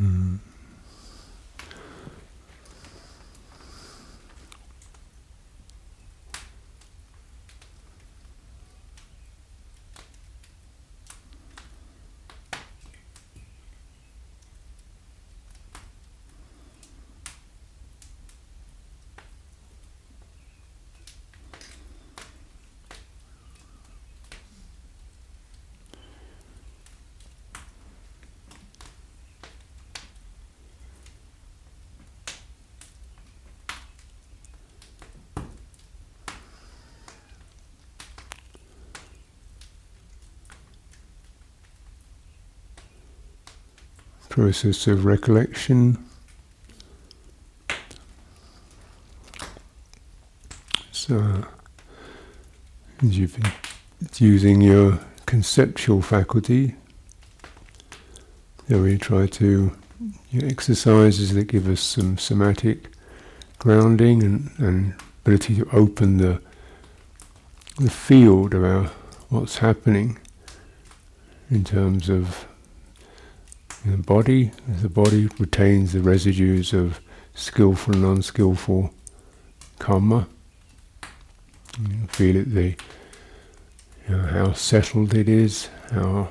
Mm. Process of recollection. So, you've been using your conceptual faculty, then we try to exercises that give us some somatic grounding and, and ability to open the the field of our what's happening in terms of the body, the body retains the residues of skillful and unskillful karma. You feel it, the you know, how settled it is, how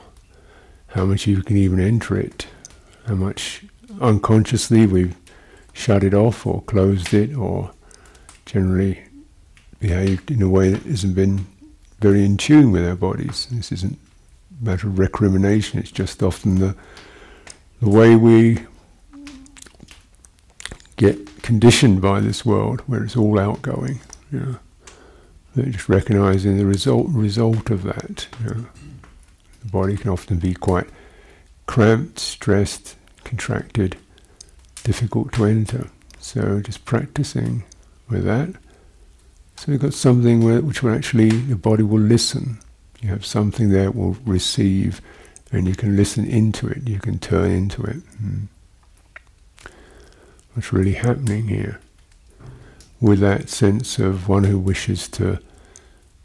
how much you can even enter it, how much unconsciously we've shut it off or closed it or generally behaved in a way that hasn't been very in tune with our bodies. This isn't a matter of recrimination, it's just often the the way we get conditioned by this world, where it's all outgoing. You know, just recognizing the result result of that. You know. The body can often be quite cramped, stressed, contracted, difficult to enter. So just practicing with that. So we've got something where, which will actually the body will listen. You have something there that will receive and you can listen into it, you can turn into it. Hmm. What's really happening here? With that sense of one who wishes to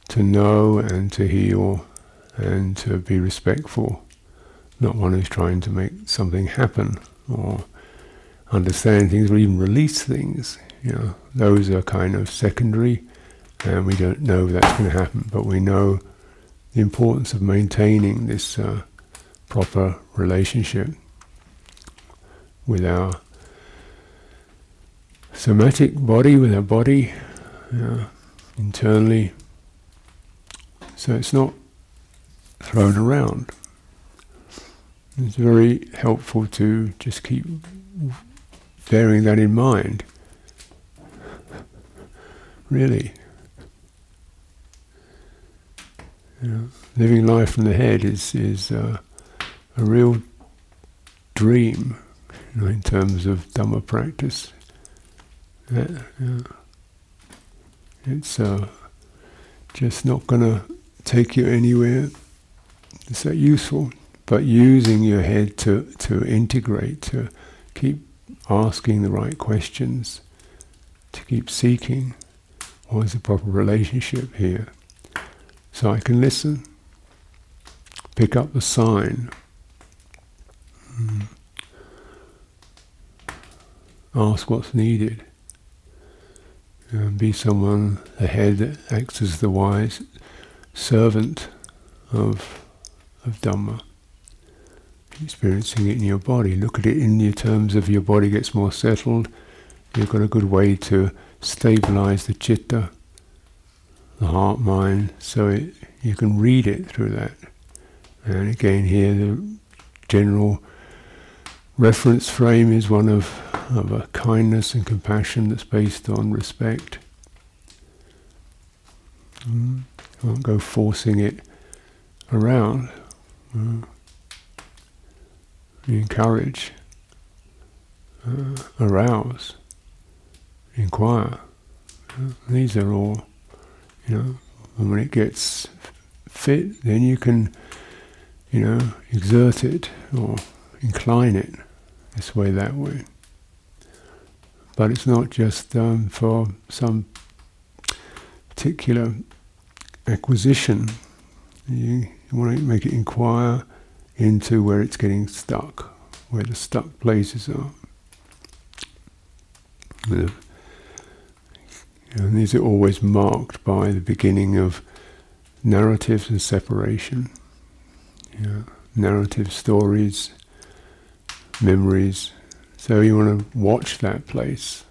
to know and to heal and to be respectful, not one who's trying to make something happen or understand things or even release things. You know, those are kind of secondary, and we don't know that's going to happen, but we know the importance of maintaining this uh, proper relationship with our somatic body, with our body internally. So it's not thrown around. It's very helpful to just keep bearing that in mind. Really. You know, living life from the head is, is uh, a real dream you know, in terms of Dhamma practice. It's uh, just not going to take you anywhere. It's that useful, but using your head to, to integrate, to keep asking the right questions, to keep seeking what is the proper relationship here. So I can listen, pick up the sign Mm. Ask what's needed. be someone, the head that acts as the wise servant of, of Dhamma. Experiencing it in your body. Look at it in your terms of your body gets more settled. You've got a good way to stabilize the chitta, the heart mind, so it, you can read it through that. And again, here the general reference frame is one of, of a kindness and compassion that's based on respect. Mm. You won't go forcing it around. Mm. encourage, uh, arouse, inquire. Uh, these are all, you know, and when it gets fit, then you can, you know, exert it or incline it this way, that way. But it's not just um, for some particular acquisition. You, want to make it inquire into where it's getting stuck, where the stuck places are. And these are always marked by the beginning of narratives and separation. Yeah, narrative stories, memories. So you want to watch that place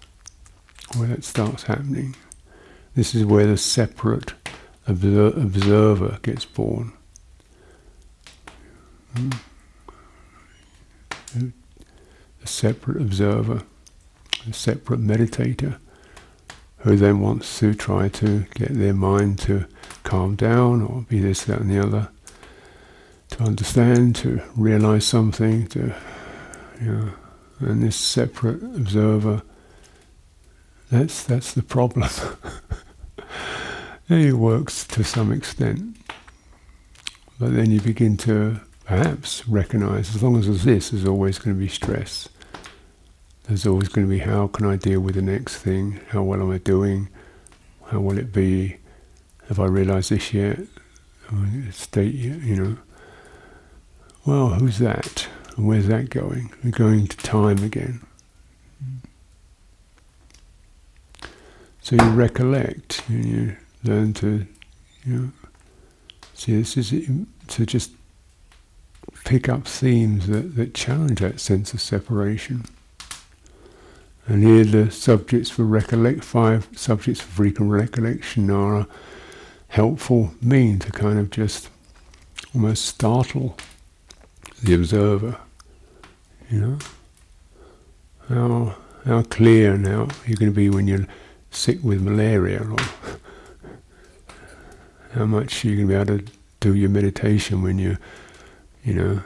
where that starts happening. This is where the separate observer gets born. Hmm. A separate observer, a separate meditator, who then wants to try to get their mind to calm down or be this, that, and the other, to understand, to realize something, to, know, and this separate observer, that's, that's the problem. it works to some extent. But then you begin to perhaps recognize, as long as there's this, there's always going to be stress. There's always going to be how can I deal with the next thing? How well am I doing? How will it be? Have I realized this yet? State, you know. Well, who's that? And where's that going? We're going to time again. So you recollect, and you learn to, you know, see this is to just pick up themes that, that challenge that sense of separation. And here the subjects for recollect, five subjects for frequent recollection are a helpful mean to kind of just almost startle the observer. You know? How, how clear now you're going to be when you're sick with malaria or how much you're going to be able to do your meditation when you're, you know,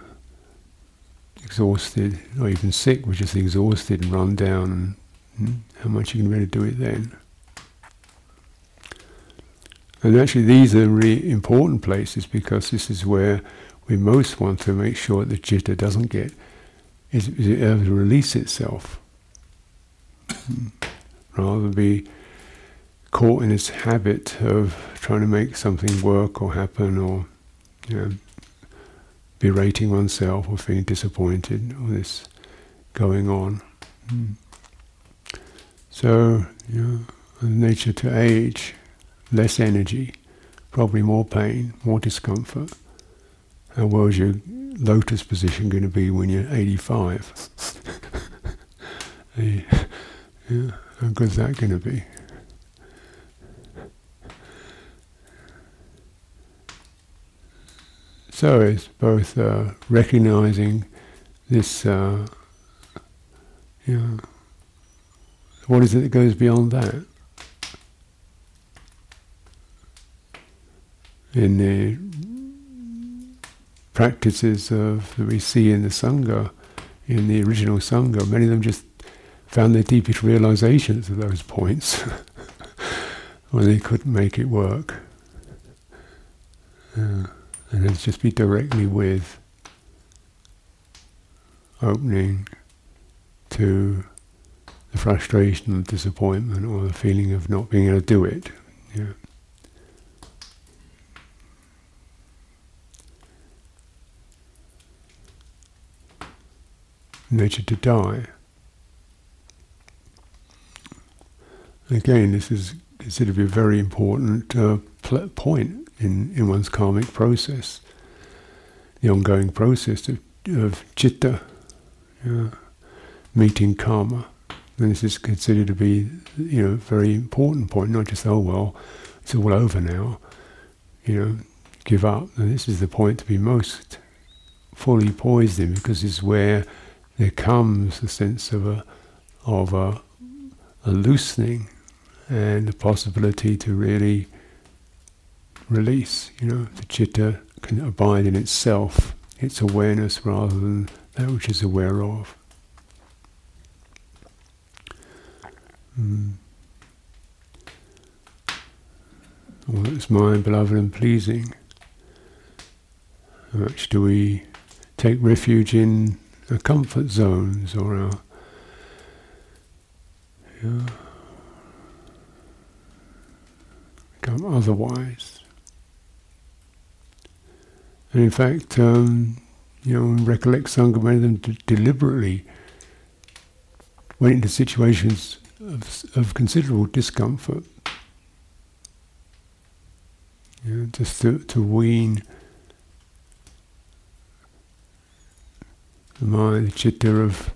exhausted, or even sick, which is exhausted and run down, and hmm, how much you can really do it then. And actually, these are really important places because this is where we most want to make sure that citta doesn't get is, is it able to release itself, rather be caught in its habit of trying to make something work or happen, or you know, berating oneself or feeling disappointed, or this going on. Mm. So, you know, nature to age, less energy, probably more pain, more discomfort. How well is your lotus position going to be when you're 85? yeah, how good is that going to be? So it's both uh, recognizing this, uh, you know, what is it that goes beyond that? In the practices of that we see in the Sangha, in the original Sangha, many of them just found their deepest realizations of those points when they couldn't make it work. Yeah. And let's just be directly with opening to the frustration of disappointment or the feeling of not being able to do it. Yeah. Nature to die. Again, this is considered to be a very important uh, pl- point in, in one's karmic process, the ongoing process of, of citta, yeah, meeting karma. And this is considered to be, you know, a very important point, not just, oh, well, it's all over now, you know, give up. And this is the point to be most fully poised in because it's where there comes a sense of a, of a, a loosening and the possibility to really release. You know, the citta can abide in itself, its awareness rather than that which is aware of. Mm. All that is mine, beloved and pleasing. How much do we take refuge in our comfort zones or our yeah, become otherwise? And in fact, um, You know, recollect Sangha, many of them d- deliberately went into situations of, of considerable discomfort. You know, just to, to wean the mind, the chitta of,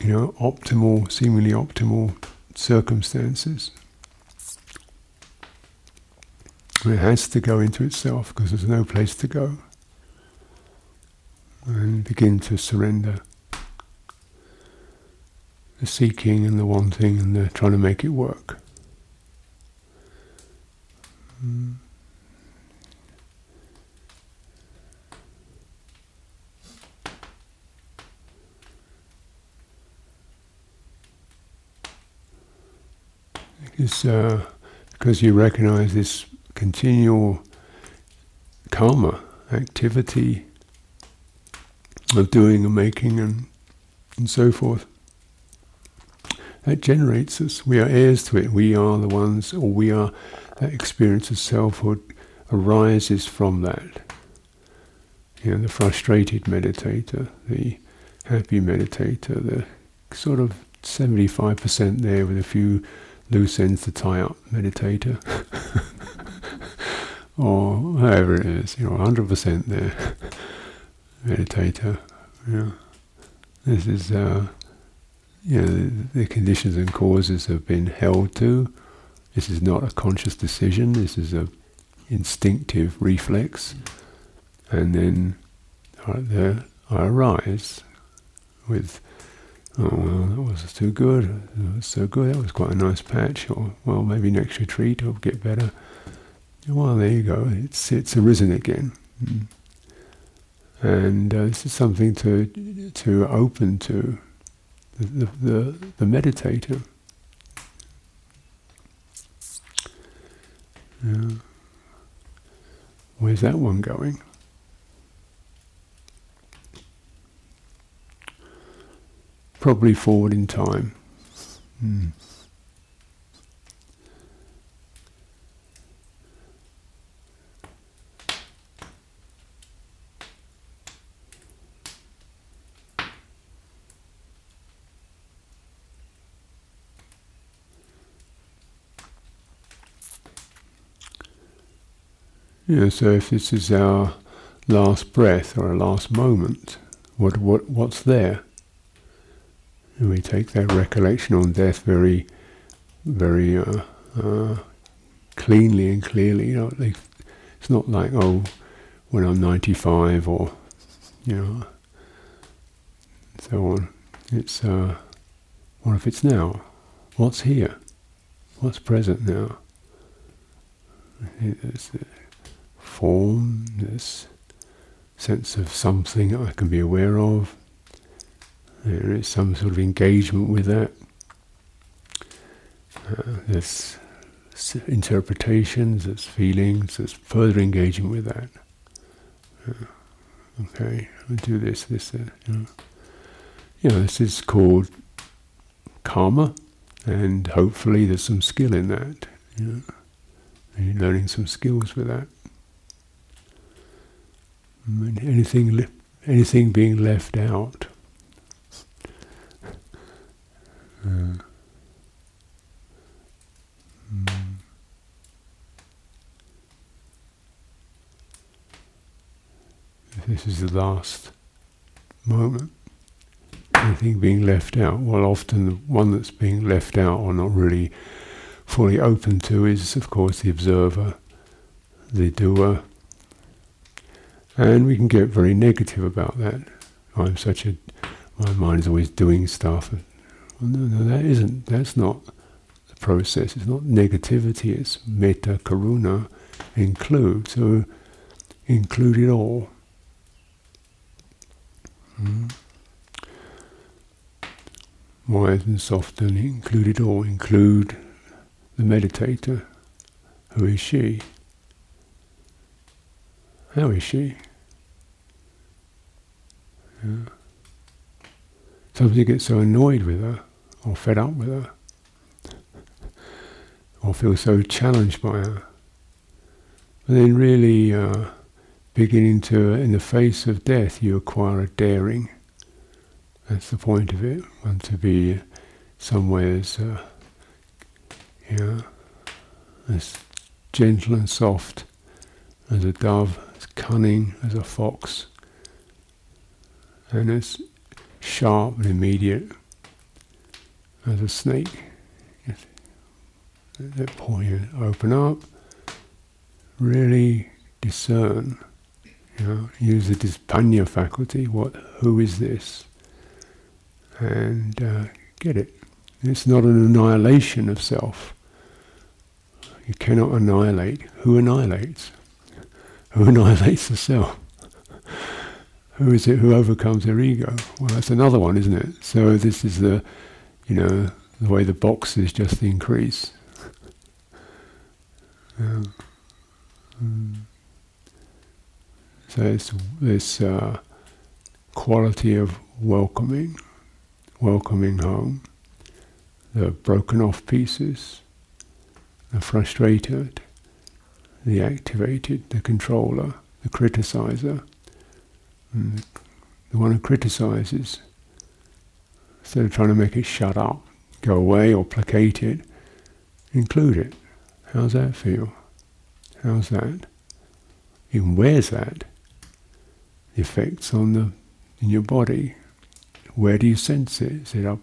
you know, optimal, seemingly optimal circumstances. It has to go into itself because there's no place to go. And begin to surrender the seeking and the wanting and the trying to make it work. Mm. Because, uh, because you recognize this continual karma activity of doing and making and, and so forth. That generates us. We are heirs to it. We are the ones, or we are, that experience of selfhood arises from that. You know, the frustrated meditator, the happy meditator, the sort of 75% there with a few loose ends to tie up meditator. or however it is, you know, 100% there, meditator. Yeah. This is, uh, you know, the, the, conditions and causes have been held to. This is not a conscious decision. This is a instinctive reflex, and then I, there I arise with, oh well, that was too good. That was so good. That was quite a nice patch. Or well, maybe next retreat will get better. Well, there you go. It's it's arisen again, mm. and uh, this is something to to open to the the, the, the meditator. Yeah. Where's that one going? Probably forward in time. Mm. Know, so if this is our last breath or our last moment, what what what's there? And we take that recollection on death very, very uh, uh, cleanly and clearly. You know, it's not like oh, when I'm 95 or you know, so on. It's uh, what if it's now? What's here? What's present now? It's, form, this sense of something I can be aware of. There is some sort of engagement with that. Uh, there's interpretations, there's feelings, there's further engagement with that. Uh, okay, I'll do this, this, that. You know. you know, this is called karma, and hopefully there's some skill in that. You know, you're learning some skills with that anything, anything being left out. Uh. This is the last moment. Anything being left out, well, often the one that's being left out or not really fully open to is, of course, the observer, the doer, and we can get very negative about that. I'm such a, my mind is always doing stuff. Well, no, no, that isn't, that's not the process. It's not negativity, it's metta, karuna, include. So include it all. Hmm. Wise and soften, include it all. Include the meditator. Who is she? How is she? Yeah. Sometimes you get so annoyed with her, or fed up with her, or feel so challenged by her. But then really uh, beginning to, in the face of death, you acquire a daring. That's the point of it. Want to be somewheres, uh, you know, as gentle and soft as a dove, as cunning as a fox, and as sharp and immediate as a snake. At that point, you open up, really discern, you know, use the dispanya faculty. What? Who is this? And uh, get it. It's not an annihilation of self. You cannot annihilate. Who annihilates? Who annihilates the self? who is it who overcomes their ego? Well, that's another one, isn't it? So this is the, you know, the way the boxes just increase. Yeah. Mm. So it's this uh, quality of welcoming, welcoming home, the broken off pieces, the frustrated, the activated, the controller, the criticizer, the, the one who criticizes. Instead of trying to make it shut up, go away or placate it, include it. How's that feel? How's that? Even where's that? The effects on the in your body. Where do you sense it? Is it up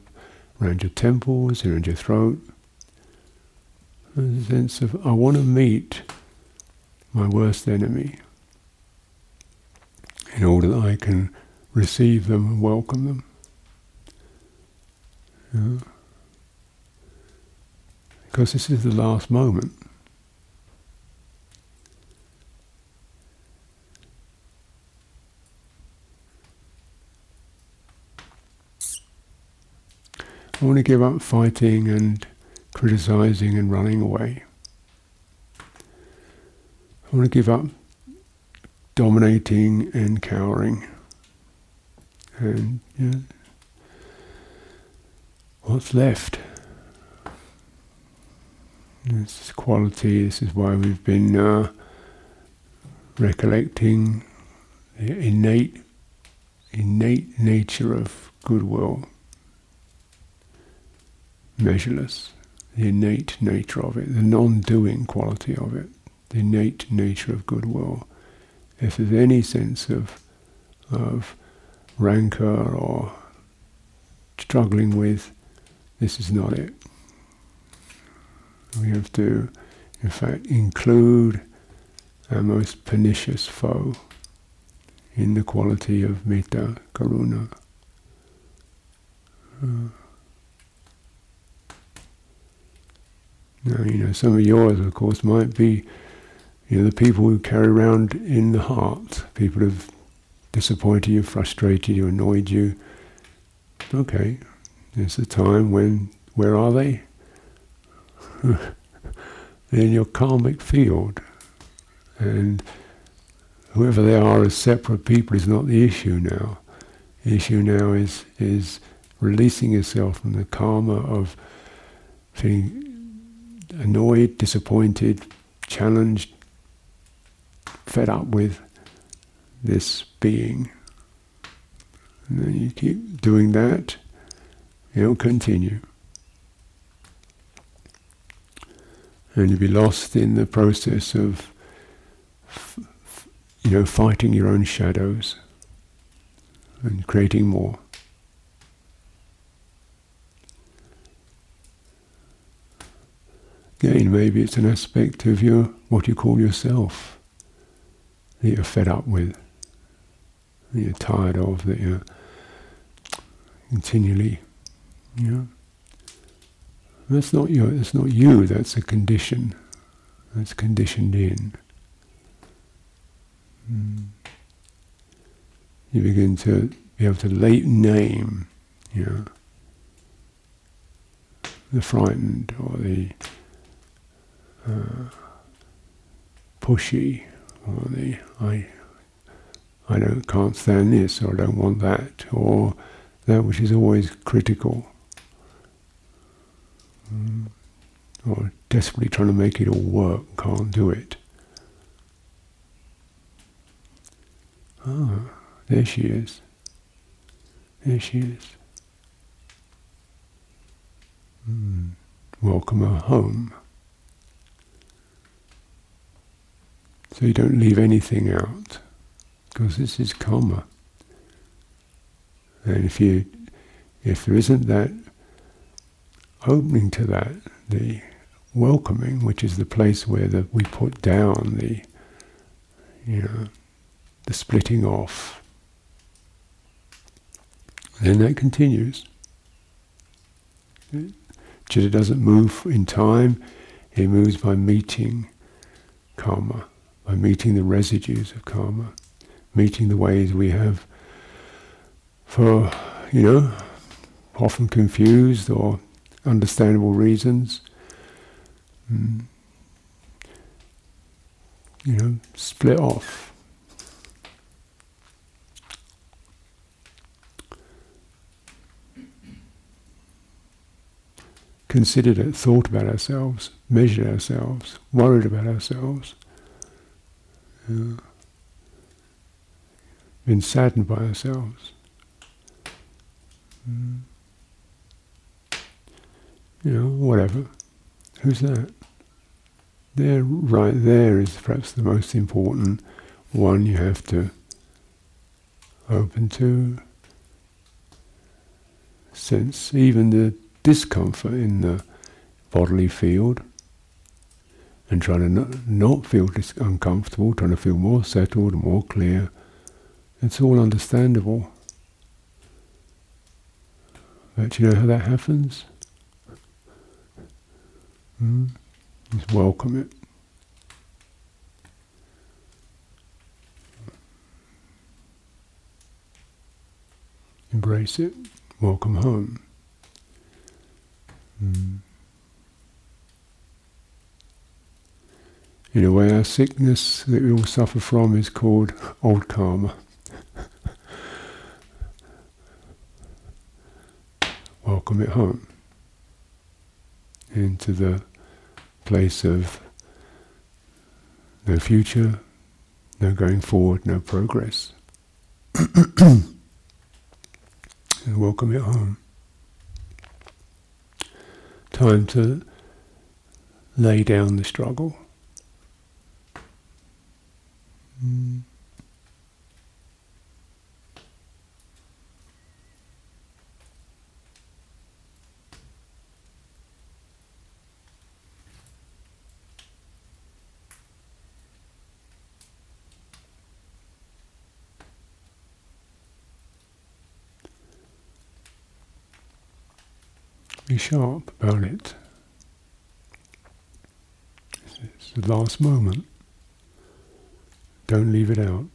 around your temples, around your throat? There's a sense of I want to meet my worst enemy in order that I can receive them and welcome them. Because this is the last moment. I want to give up fighting and criticizing and running away. I want to give up dominating and cowering. And yeah, what's left? This is quality, this is why we've been uh, recollecting the innate, innate nature of goodwill, measureless, the innate nature of it, the non doing quality of it, the innate nature of goodwill. If there's any sense of, of rancor or struggling with, this is not it. We have to, in fact, include our most pernicious foe in the quality of metta, karuna. Uh, now, you know, some of yours, of course, might be, you know, the people who carry around in the heart, people who've disappointed you, frustrated you, annoyed you. Okay, there's a time when, where are they? in your karmic field. And whoever they are as separate people is not the issue now. The issue now is is releasing yourself from the karma of feeling annoyed, disappointed, challenged, fed up with this being. And then you keep doing that, it'll continue. and you'll be lost in the process of, you know, fighting your own shadows and creating more. Again, maybe it's an aspect of your what you call yourself that you're fed up with, that you're tired of, that you're continually, know. That's not you. That's not you. That's a condition. That's conditioned in. Mm. You begin to be able to late name, you know, the frightened or the uh, pushy or the I I don't can't stand this or I don't want that or that which is always critical Mm. Or desperately trying to make it all work, can't do it. Ah, there she is. There she is. Mm. Welcome her home. So you don't leave anything out, because this is karma. And if you, if there isn't that opening to that, the welcoming, which is the place where the, we put down the, you know, the splitting off, then that continues. Chitta doesn't move in time, it moves by meeting karma, by meeting the residues of karma, meeting the ways we have for, you know, often confused or understandable reasons. Mm. You know, split off. Considered it, thought about ourselves, measured ourselves, worried about ourselves, yeah. been saddened by ourselves. Mm. You know, whatever. Who's that? There, right there is perhaps the most important one you have to open to. Sense even the discomfort in the bodily field and trying to not, not feel dis- uncomfortable, trying to feel more settled, more clear. It's all understandable. But you know how that happens? Hmm? Just welcome it. Embrace it. Welcome home. Mm. In a way, our sickness that we all suffer from is called old karma. welcome it home into the place of no future, no going forward, no progress. and welcome it home. Time to lay down the struggle. Mm. Be sharp about it. It's the last moment. Don't leave it out.